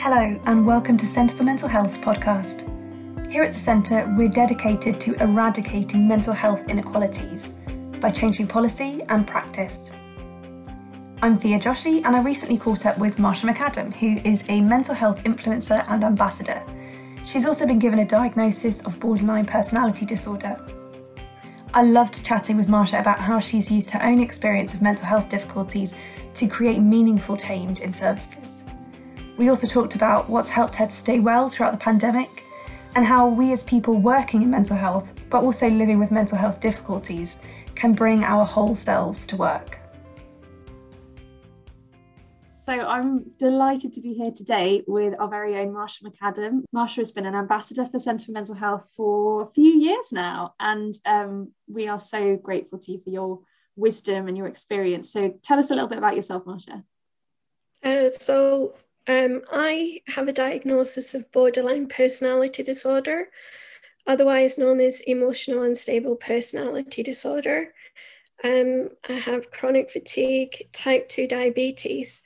Hello, and welcome to Centre for Mental Health's podcast. Here at the Centre, we're dedicated to eradicating mental health inequalities by changing policy and practice. I'm Thea Joshi, and I recently caught up with Marsha McAdam, who is a mental health influencer and ambassador. She's also been given a diagnosis of borderline personality disorder. I loved chatting with Marsha about how she's used her own experience of mental health difficulties to create meaningful change in services. We also talked about what's helped her to stay well throughout the pandemic and how we, as people working in mental health, but also living with mental health difficulties, can bring our whole selves to work. So I'm delighted to be here today with our very own Marsha McAdam. Marsha has been an ambassador for Centre for Mental Health for a few years now, and um, we are so grateful to you for your wisdom and your experience. So tell us a little bit about yourself, Marsha. Uh, so um, I have a diagnosis of borderline personality disorder, otherwise known as emotional unstable personality disorder. Um, I have chronic fatigue, type 2 diabetes,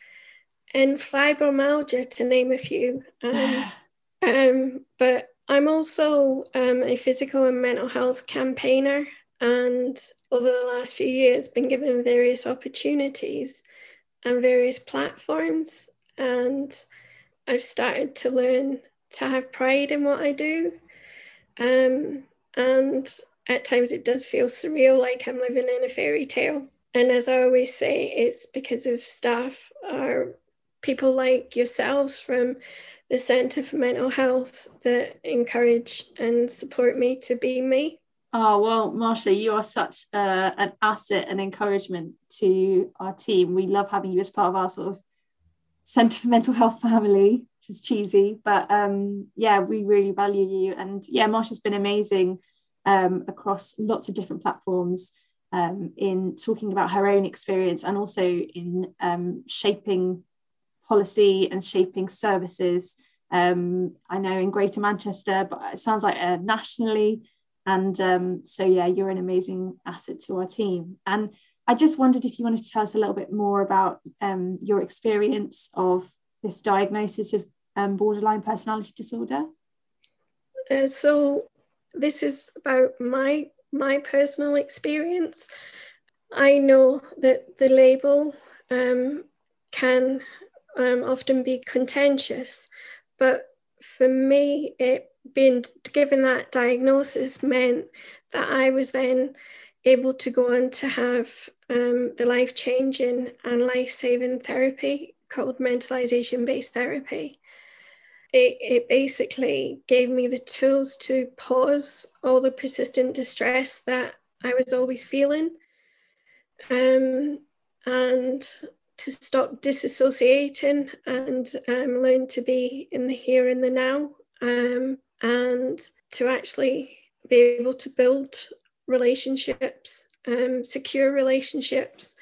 and fibromyalgia, to name a few. Um, um, but I'm also um, a physical and mental health campaigner, and over the last few years, been given various opportunities and various platforms and I've started to learn to have pride in what I do. Um, and at times it does feel surreal, like I'm living in a fairy tale. And as I always say, it's because of staff or people like yourselves from the Centre for Mental Health that encourage and support me to be me. Oh, well, Marsha, you are such uh, an asset and encouragement to our team. We love having you as part of our sort of Centre for Mental Health Family, which is cheesy, but um, yeah, we really value you. And yeah, Marsha's been amazing um, across lots of different platforms um, in talking about her own experience and also in um, shaping policy and shaping services. Um, I know in Greater Manchester, but it sounds like uh, nationally. And um, so, yeah, you're an amazing asset to our team. And I just wondered if you wanted to tell us a little bit more about um, your experience of this diagnosis of um, borderline personality disorder. Uh, so this is about my my personal experience. I know that the label um, can um, often be contentious, but for me, it being given that diagnosis meant that I was then able to go on to have um, the life changing and life saving therapy called mentalization based therapy. It, it basically gave me the tools to pause all the persistent distress that I was always feeling um, and to stop disassociating and um, learn to be in the here and the now um, and to actually be able to build relationships, um, secure relationships.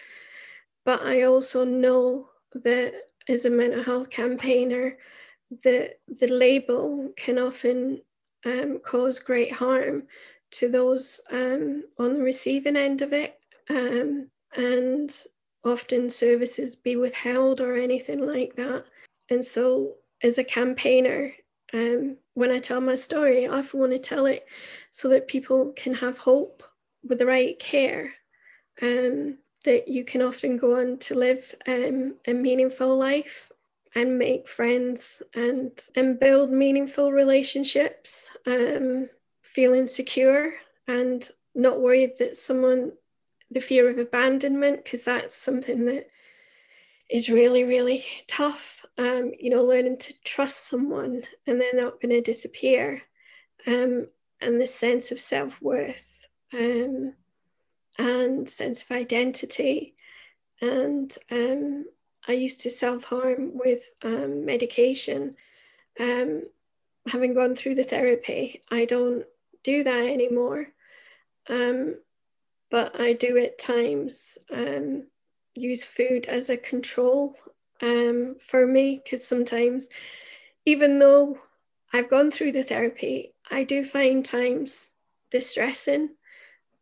But I also know that as a mental health campaigner, the, the label can often um, cause great harm to those um, on the receiving end of it. Um, and often services be withheld or anything like that. And so, as a campaigner, um, when I tell my story, I often want to tell it so that people can have hope with the right care. Um, that you can often go on to live um, a meaningful life and make friends and and build meaningful relationships, um, feeling secure and not worried that someone the fear of abandonment because that's something that is really really tough um, you know, learning to trust someone and they're not going to disappear, um, and the sense of self worth um, and sense of identity. And um, I used to self harm with um, medication. Um, having gone through the therapy, I don't do that anymore. But I do at times use food as a control um, for me because sometimes, even though I've gone through the therapy, I do find times distressing,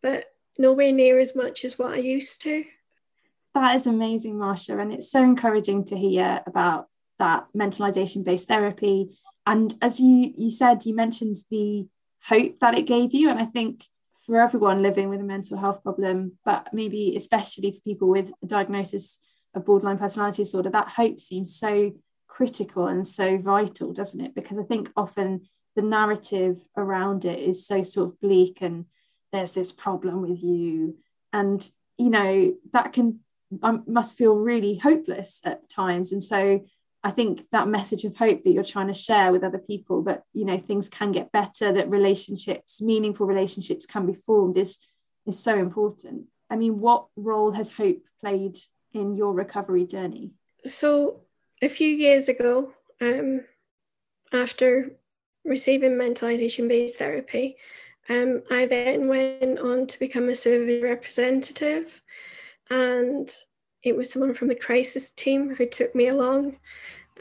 but nowhere near as much as what I used to. That is amazing, Marsha, and it's so encouraging to hear about that mentalization based therapy. And as you you said, you mentioned the hope that it gave you. And I think for everyone living with a mental health problem, but maybe especially for people with a diagnosis of borderline personality disorder, that hope seems so critical and so vital, doesn't it? Because I think often the narrative around it is so sort of bleak and there's this problem with you. And, you know, that can I must feel really hopeless at times. And so I think that message of hope that you're trying to share with other people that you know things can get better, that relationships, meaningful relationships can be formed is is so important. I mean, what role has hope played in your recovery journey? So a few years ago, um, after receiving mentalization based therapy, um, I then went on to become a service representative and it was someone from the crisis team who took me along.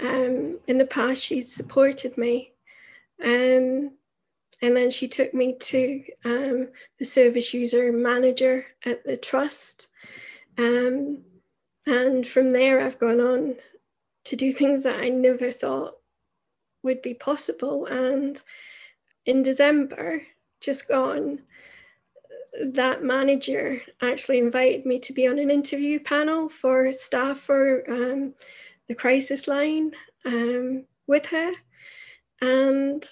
Um, in the past, she's supported me. Um, and then she took me to um, the service user manager at the trust. Um, and from there, I've gone on to do things that I never thought would be possible. And in December, just gone, that manager actually invited me to be on an interview panel for staff for um, the crisis line um, with her. And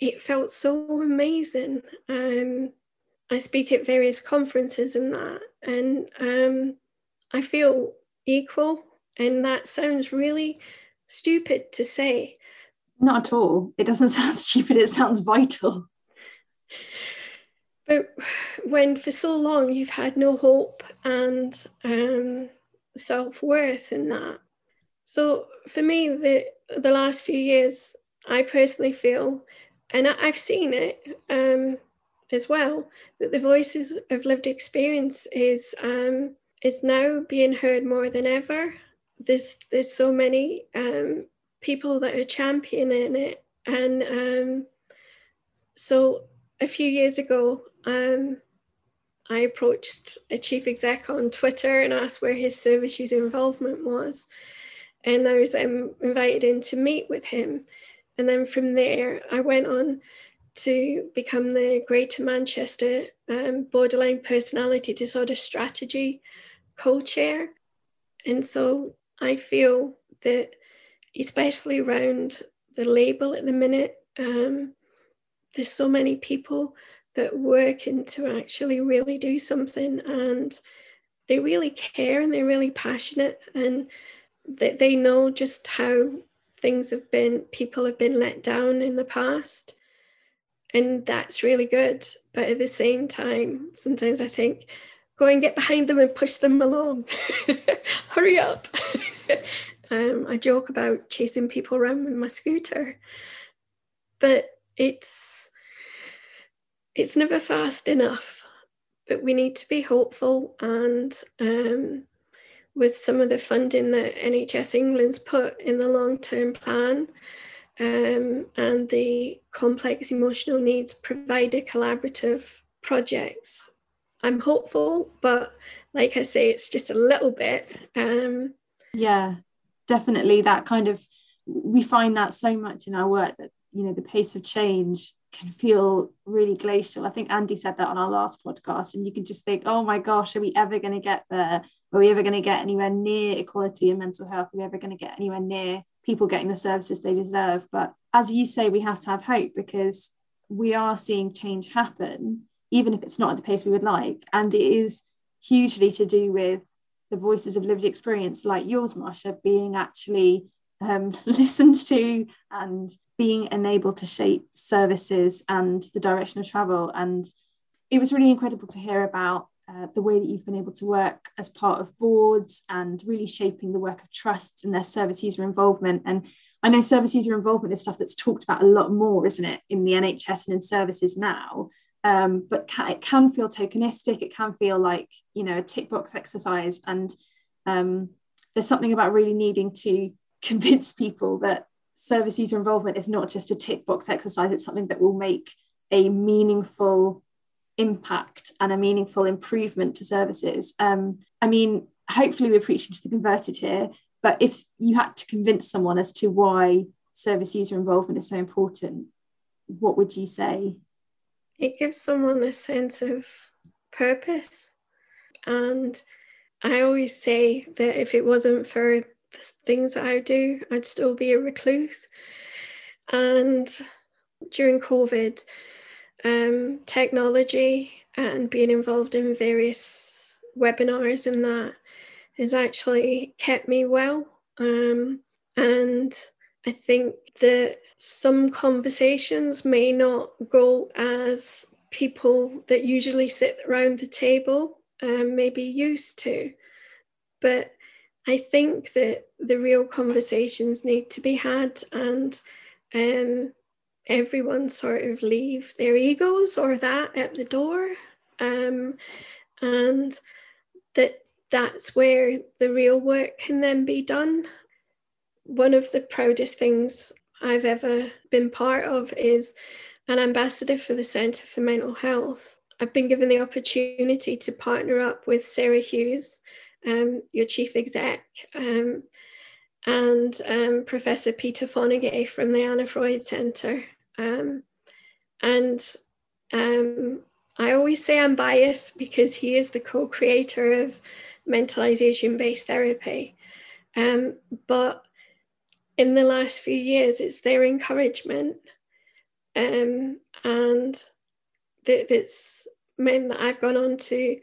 it felt so amazing. Um, I speak at various conferences and that, and um, I feel equal. And that sounds really stupid to say. Not at all. It doesn't sound stupid, it sounds vital. But when for so long you've had no hope and um, self worth in that. So for me, the the last few years, I personally feel, and I, have seen it um, as well, that the voices of lived experience is um, is now being heard more than ever. There's there's so many um, people that are championing it, and um, so a few years ago, um, I approached a chief exec on Twitter and asked where his service user involvement was. And I was um, invited in to meet with him. And then from there, I went on to become the Greater Manchester um, Borderline Personality Disorder Strategy co chair. And so I feel that, especially around the label at the minute, um, there's so many people that working to actually really do something and they really care and they're really passionate and they, they know just how things have been people have been let down in the past and that's really good but at the same time sometimes i think go and get behind them and push them along hurry up um, i joke about chasing people around with my scooter but it's it's never fast enough, but we need to be hopeful. And um, with some of the funding that NHS England's put in the long term plan um, and the complex emotional needs provider collaborative projects, I'm hopeful, but like I say, it's just a little bit. Um, yeah, definitely. That kind of, we find that so much in our work that, you know, the pace of change can feel really glacial. I think Andy said that on our last podcast, and you can just think, oh my gosh, are we ever going to get there? Are we ever going to get anywhere near equality in mental health? Are we ever going to get anywhere near people getting the services they deserve? But as you say, we have to have hope because we are seeing change happen, even if it's not at the pace we would like. And it is hugely to do with the voices of lived experience like yours, Marsha, being actually um, listened to and being enabled to shape services and the direction of travel. And it was really incredible to hear about uh, the way that you've been able to work as part of boards and really shaping the work of trusts and their service user involvement. And I know service user involvement is stuff that's talked about a lot more, isn't it, in the NHS and in services now. Um, but it can feel tokenistic. It can feel like you know a tick box exercise, and um, there's something about really needing to convince people that service user involvement is not just a tick box exercise, it's something that will make a meaningful impact and a meaningful improvement to services. Um, I mean, hopefully we're preaching to the converted here. but if you had to convince someone as to why service user involvement is so important, what would you say? It gives someone a sense of purpose. And I always say that if it wasn't for the things that I do, I'd still be a recluse. And during COVID, um, technology and being involved in various webinars and that has actually kept me well. Um, and I think that some conversations may not go as people that usually sit around the table um, may be used to. But I think that the real conversations need to be had and um, everyone sort of leave their egos or that at the door. Um, and that that's where the real work can then be done. One of the proudest things I've ever been part of is an ambassador for the Centre for Mental Health. I've been given the opportunity to partner up with Sarah Hughes, um, your chief exec, um, and um, Professor Peter Fonagy from the Anna Freud Centre. Um, and um, I always say I'm biased because he is the co creator of mentalization based therapy. Um, but in the last few years, it's their encouragement um, and that that's meant that I've gone on to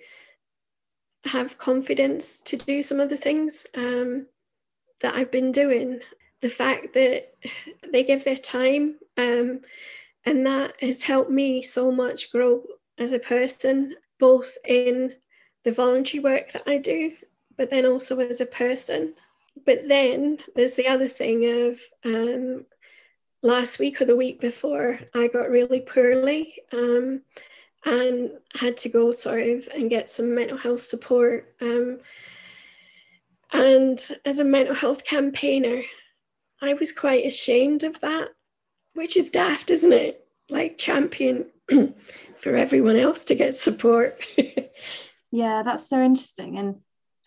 have confidence to do some of the things um, that I've been doing. The fact that they give their time um, and that has helped me so much grow as a person, both in the voluntary work that I do, but then also as a person. But then there's the other thing of um, last week or the week before, I got really poorly um, and had to go sort of and get some mental health support. Um, and as a mental health campaigner, I was quite ashamed of that, which is daft, isn't it? Like champion for everyone else to get support. yeah, that's so interesting. And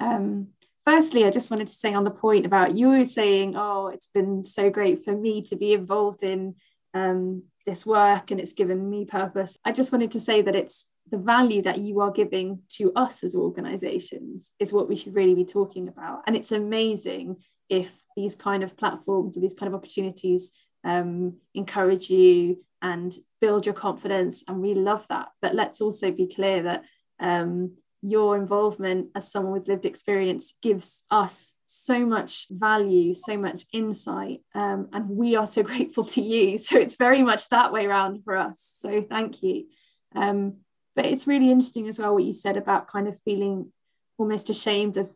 um, firstly, I just wanted to say on the point about you saying, oh, it's been so great for me to be involved in um, this work and it's given me purpose. I just wanted to say that it's the value that you are giving to us as organizations is what we should really be talking about. And it's amazing if these kind of platforms or these kind of opportunities um, encourage you and build your confidence. And we love that. But let's also be clear that um, your involvement as someone with lived experience gives us so much value, so much insight, um, and we are so grateful to you. So it's very much that way around for us. So thank you. Um, but it's really interesting as well what you said about kind of feeling almost ashamed of,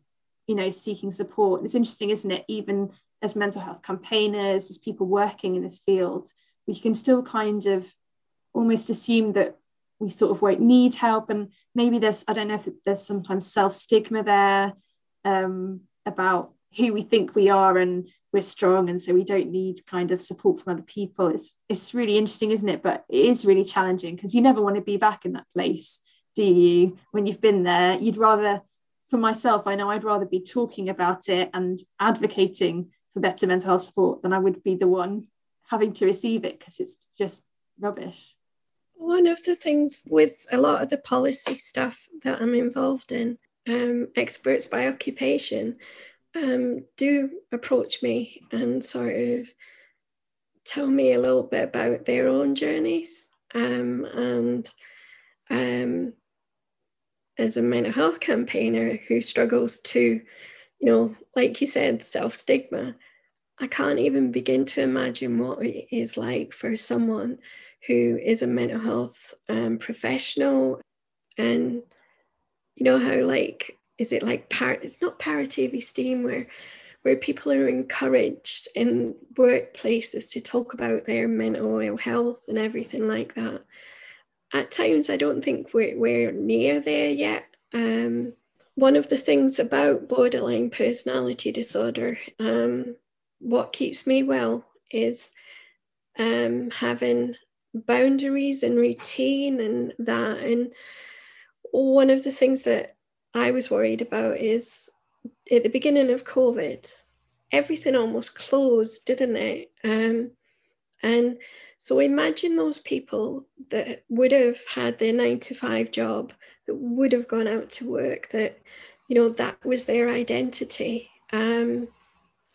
you know, seeking support. It's interesting, isn't it? Even as mental health campaigners, as people working in this field, we can still kind of almost assume that we sort of won't need help. And maybe there's i don't know if there's sometimes self stigma there um, about who we think we are and we're strong. And so we don't need kind of support from other people. It's it's really interesting isn't it? But it is really challenging because you never want to be back in that place do you? When you've been there you'd rather for myself i know i'd rather be talking about it and advocating for better mental health support than i would be the one having to receive it because it's just rubbish one of the things with a lot of the policy stuff that I'm involved in, um, experts by occupation um, do approach me and sort of tell me a little bit about their own journeys. Um, and um, as a mental health campaigner who struggles to, you know, like you said, self stigma, I can't even begin to imagine what it is like for someone who is a mental health um, professional. And you know how like is it like par- it's not parity esteem where where people are encouraged in workplaces to talk about their mental health and everything like that. At times i don't think we're, we're near there yet. Um, one of the things about borderline personality disorder um, what keeps me well is um, having boundaries and routine and that. And one of the things that I was worried about is at the beginning of COVID, everything almost closed, didn't it? Um, and so imagine those people that would have had their nine to five job, that would have gone out to work, that, you know, that was their identity. Um,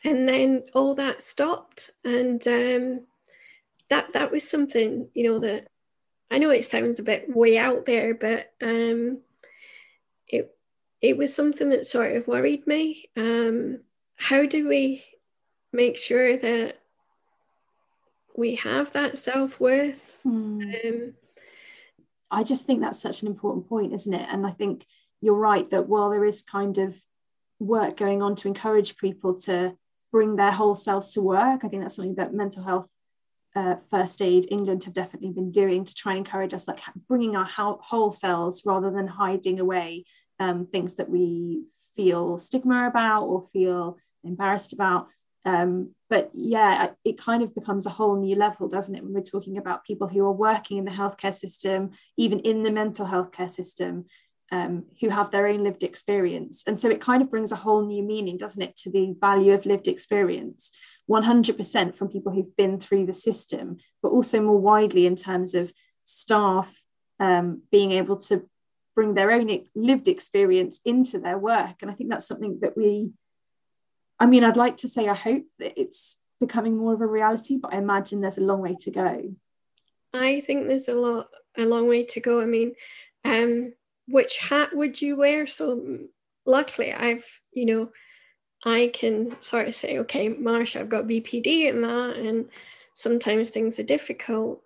and then all that stopped. And um, that that was something, you know, that I know it sounds a bit way out there, but um, it it was something that sort of worried me. Um, how do we make sure that we have that self worth. Mm. Um, I just think that's such an important point, isn't it? And I think you're right that while there is kind of work going on to encourage people to bring their whole selves to work, I think that's something that mental health uh, first aid England have definitely been doing to try and encourage us, like bringing our whole selves rather than hiding away um, things that we feel stigma about or feel embarrassed about. Um, but yeah, it kind of becomes a whole new level, doesn't it? When we're talking about people who are working in the healthcare system, even in the mental health care system, um, who have their own lived experience. And so it kind of brings a whole new meaning, doesn't it, to the value of lived experience 100% from people who've been through the system, but also more widely in terms of staff um, being able to bring their own lived experience into their work. And I think that's something that we I mean, I'd like to say I hope that it's becoming more of a reality, but I imagine there's a long way to go. I think there's a lot, a long way to go. I mean, um, which hat would you wear? So luckily, I've, you know, I can sort of say, okay, Marsha, I've got BPD and that, and sometimes things are difficult.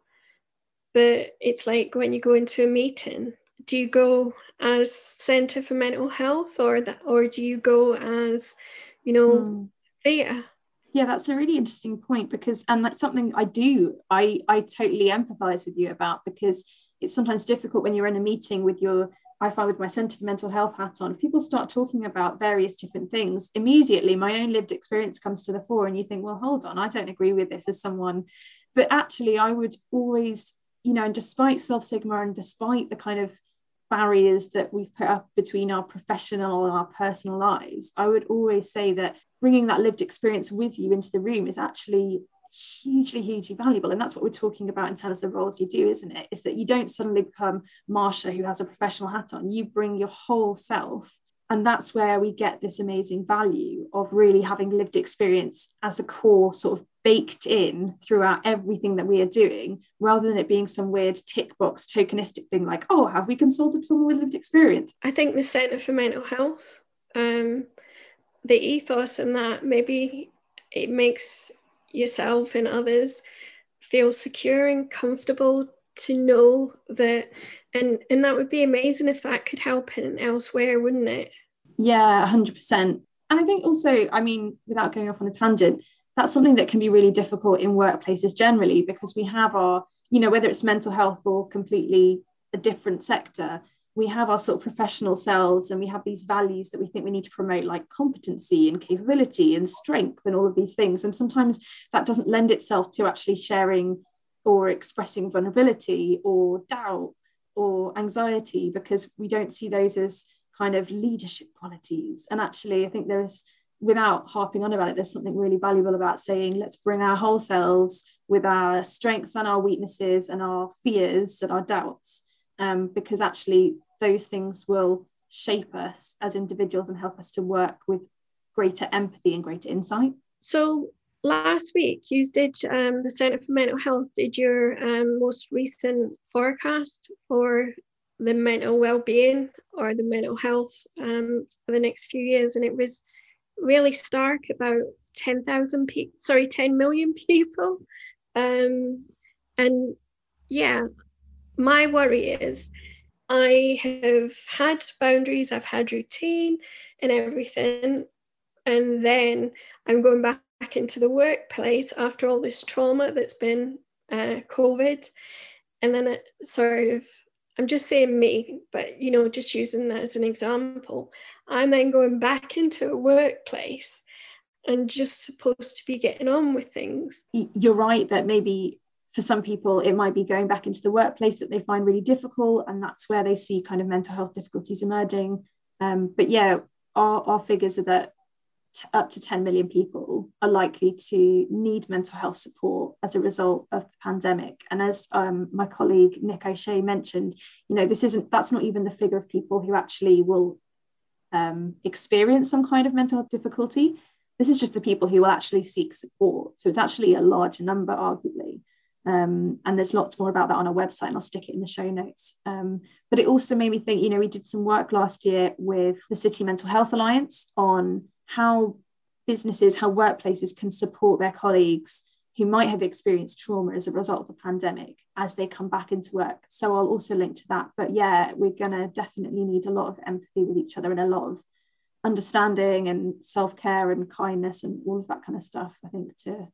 But it's like when you go into a meeting, do you go as Centre for Mental Health or that, or do you go as you know mm. yeah that's a really interesting point because and that's something i do i i totally empathize with you about because it's sometimes difficult when you're in a meeting with your i find with my centre for mental health hat on. If people start talking about various different things. Immediately my own lived experience comes to the fore and you think well hold on i don't agree with this as someone. But actually i would always you know and despite self stigma and despite the kind of barriers that we've put up between our professional and our personal lives, I would always say that bringing that lived experience with you into the room is actually hugely, hugely valuable. And that's what we're talking about in terms of the roles you do, isn't it? Is that you don't suddenly become Marsha who has a professional hat on, you bring your whole self and that's where we get this amazing value of really having lived experience as a core sort of baked in throughout everything that we are doing rather than it being some weird tick box tokenistic thing like oh have we consulted someone with lived experience i think the centre for mental health um, the ethos and that maybe it makes yourself and others feel secure and comfortable to know that and and that would be amazing if that could help in elsewhere wouldn't it yeah, 100%. And I think also, I mean, without going off on a tangent, that's something that can be really difficult in workplaces generally because we have our, you know, whether it's mental health or completely a different sector, we have our sort of professional selves and we have these values that we think we need to promote, like competency and capability and strength and all of these things. And sometimes that doesn't lend itself to actually sharing or expressing vulnerability or doubt or anxiety because we don't see those as kind of leadership qualities. And actually, I think there's, without harping on about it, there's something really valuable about saying, let's bring our whole selves with our strengths and our weaknesses and our fears and our doubts, um, because actually, those things will shape us as individuals and help us to work with greater empathy and greater insight. So, last week you did um, the Centre for Mental Health did your um, most recent forecast for the mental well-being or the mental health um, for the next few years and it was really stark about 10,000 people sorry 10 million people um, and yeah my worry is I have had boundaries I've had routine and everything and then I'm going back into the workplace after all this trauma that's been uh, COVID and then it sort of I'm just saying me, but you know, just using that as an example. I'm then going back into a workplace and just supposed to be getting on with things. You're right that maybe for some people it might be going back into the workplace that they find really difficult, and that's where they see kind of mental health difficulties emerging. Um, but yeah, our, our figures are that t- up to 10 million people are likely to need mental health support as a result of the pandemic. And as um, my colleague Nick O'Shea mentioned, you know, this isn't that's not even the figure of people who actually will um, experience some kind of mental health difficulty. This is just the people who will actually seek support. So it's actually a larger number, arguably. Um, and there's lots more about that on our website, and I'll stick it in the show notes. Um, but it also made me think, you know, we did some work last year with the City Mental Health Alliance on how businesses, how workplaces can support their colleagues who might have experienced trauma as a result of the pandemic as they come back into work. So I'll also link to that. But yeah, we're going to definitely need a lot of empathy with each other and a lot of understanding and self-care and kindness and all of that kind of stuff, I think, to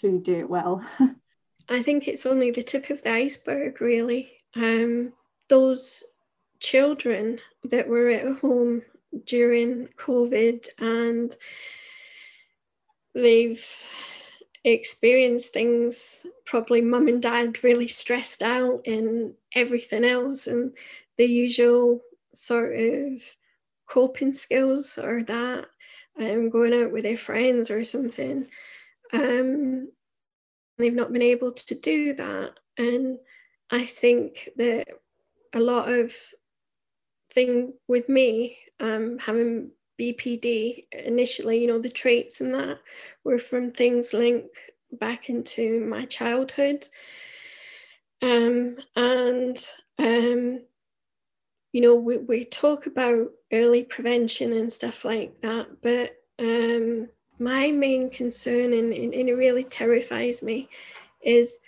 to do it well. I think it's only the tip of the iceberg, really. Um, those children that were at home during COVID and they've experienced things, probably mum and dad really stressed out and everything else, and the usual sort of coping skills or that, um, going out with their friends or something. Um, they've not been able to do that. And I think that a lot of thing with me um, having BPD initially, you know, the traits and that were from things linked back into my childhood. Um, and, um, you know, we, we talk about early prevention and stuff like that, but um, my main concern, and, and it really terrifies me, is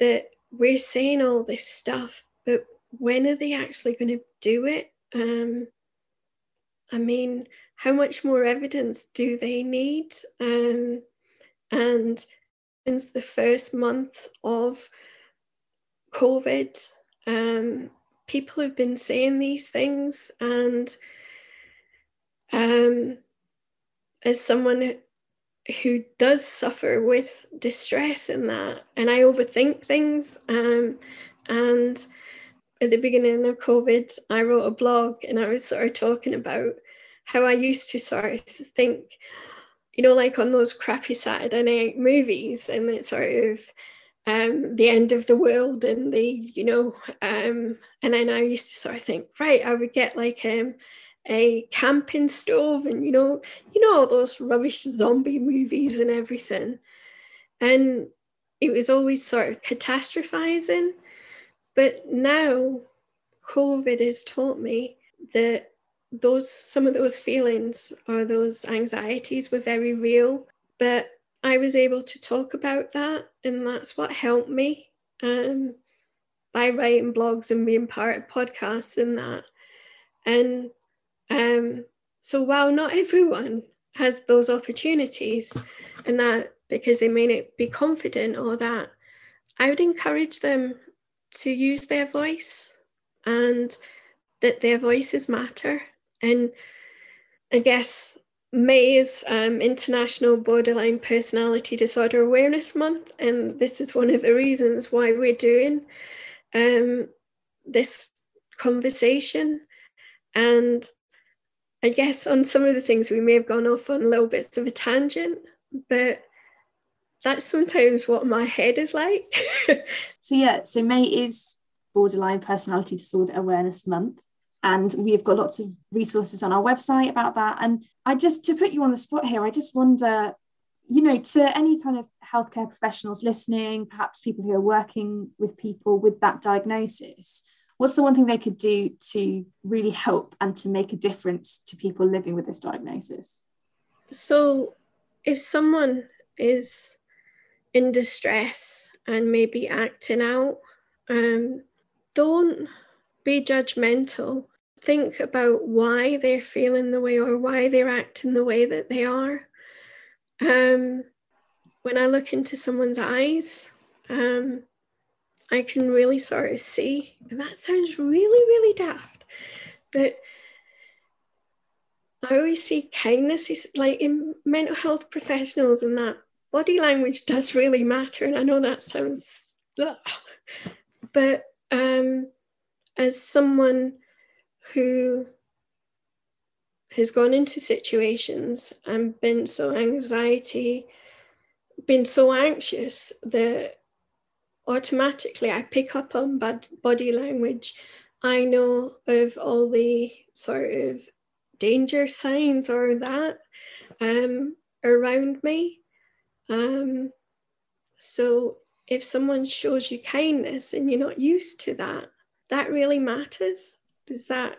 that we're saying all this stuff, but when are they actually going to do it? Um, I mean, how much more evidence do they need? Um, and since the first month of COVID, um, people have been saying these things, and um, as someone who does suffer with distress in that and I overthink things um, and at the beginning of COVID I wrote a blog and I was sort of talking about how I used to sort of think you know like on those crappy Saturday night movies and it's sort of um, the end of the world and the you know um, and then I used to sort of think right I would get like um a camping stove and you know you know all those rubbish zombie movies and everything. And it was always sort of catastrophizing. But now covid has taught me that those some of those feelings or those anxieties were very real. But i was able to talk about that and that's what helped me um, by writing blogs and being part of podcasts and that. And um, so while not everyone has those opportunities and that because they may not be confident or that, I would encourage them to use their voice and that their voices matter. And I guess May is um, International Borderline Personality Disorder Awareness Month, and this is one of the reasons why we're doing um, this conversation. And I guess on some of the things we may have gone off on a little bits of a tangent, but that's sometimes what my head is like. so yeah, so May is borderline personality disorder awareness month and we've got lots of resources on our website about that and I just to put you on the spot here I just wonder you know to any kind of healthcare professionals listening perhaps people who are working with people with that diagnosis what's the one thing they could do to really help and to make a difference to people living with this diagnosis? So, if someone is in distress and maybe acting out, um, don't be judgmental. Think about why they're feeling the way or why they're acting the way that they are. Um, when I look into someone's eyes, um, I can really sort of see. And that sounds really, really daft. But I always see kindness is like in mental health professionals and that body language does really matter. And I know that sounds, ugh. but um, as someone who has gone into situations and been so anxiety, been so anxious that automatically I pick up on bad body language. I know of all the sort of danger signs or that um, around me. Um, so if someone shows you kindness and you're not used to that, that really matters. Does that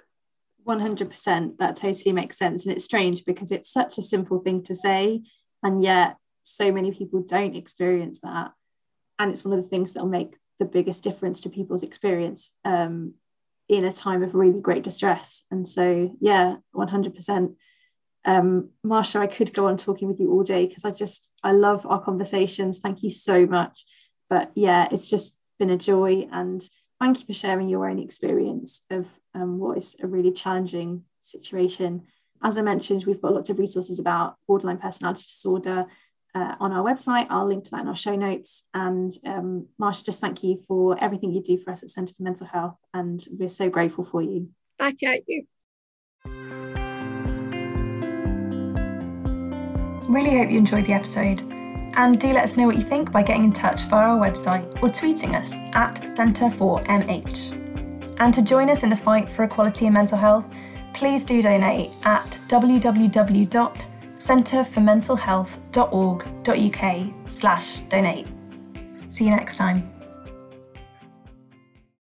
100% that totally makes sense and it's strange because it's such a simple thing to say and yet so many people don't experience that and it's one of the things that'll make the biggest difference to people's experience um, in a time of really great distress. And so yeah 100% um, Marsha I could go on talking with you all day because I just I love our conversations. Thank you so much. But yeah it's just been a joy. And thank you for sharing your own experience of um, what is a really challenging situation. As I mentioned, we've got lots of resources about borderline personality disorder uh, on our website. I'll link to that in our show notes. And um, Marsha, just thank you for everything you do for us at Centre for Mental Health. And we're so grateful for you. Back at you. Really hope you enjoyed the episode. And do let us know what you think by getting in touch via our website or tweeting us at Centre4MH. And to join us in the fight for equality in mental health, please do donate at www.centreformentalhealth.org.uk slash donate. See you next time.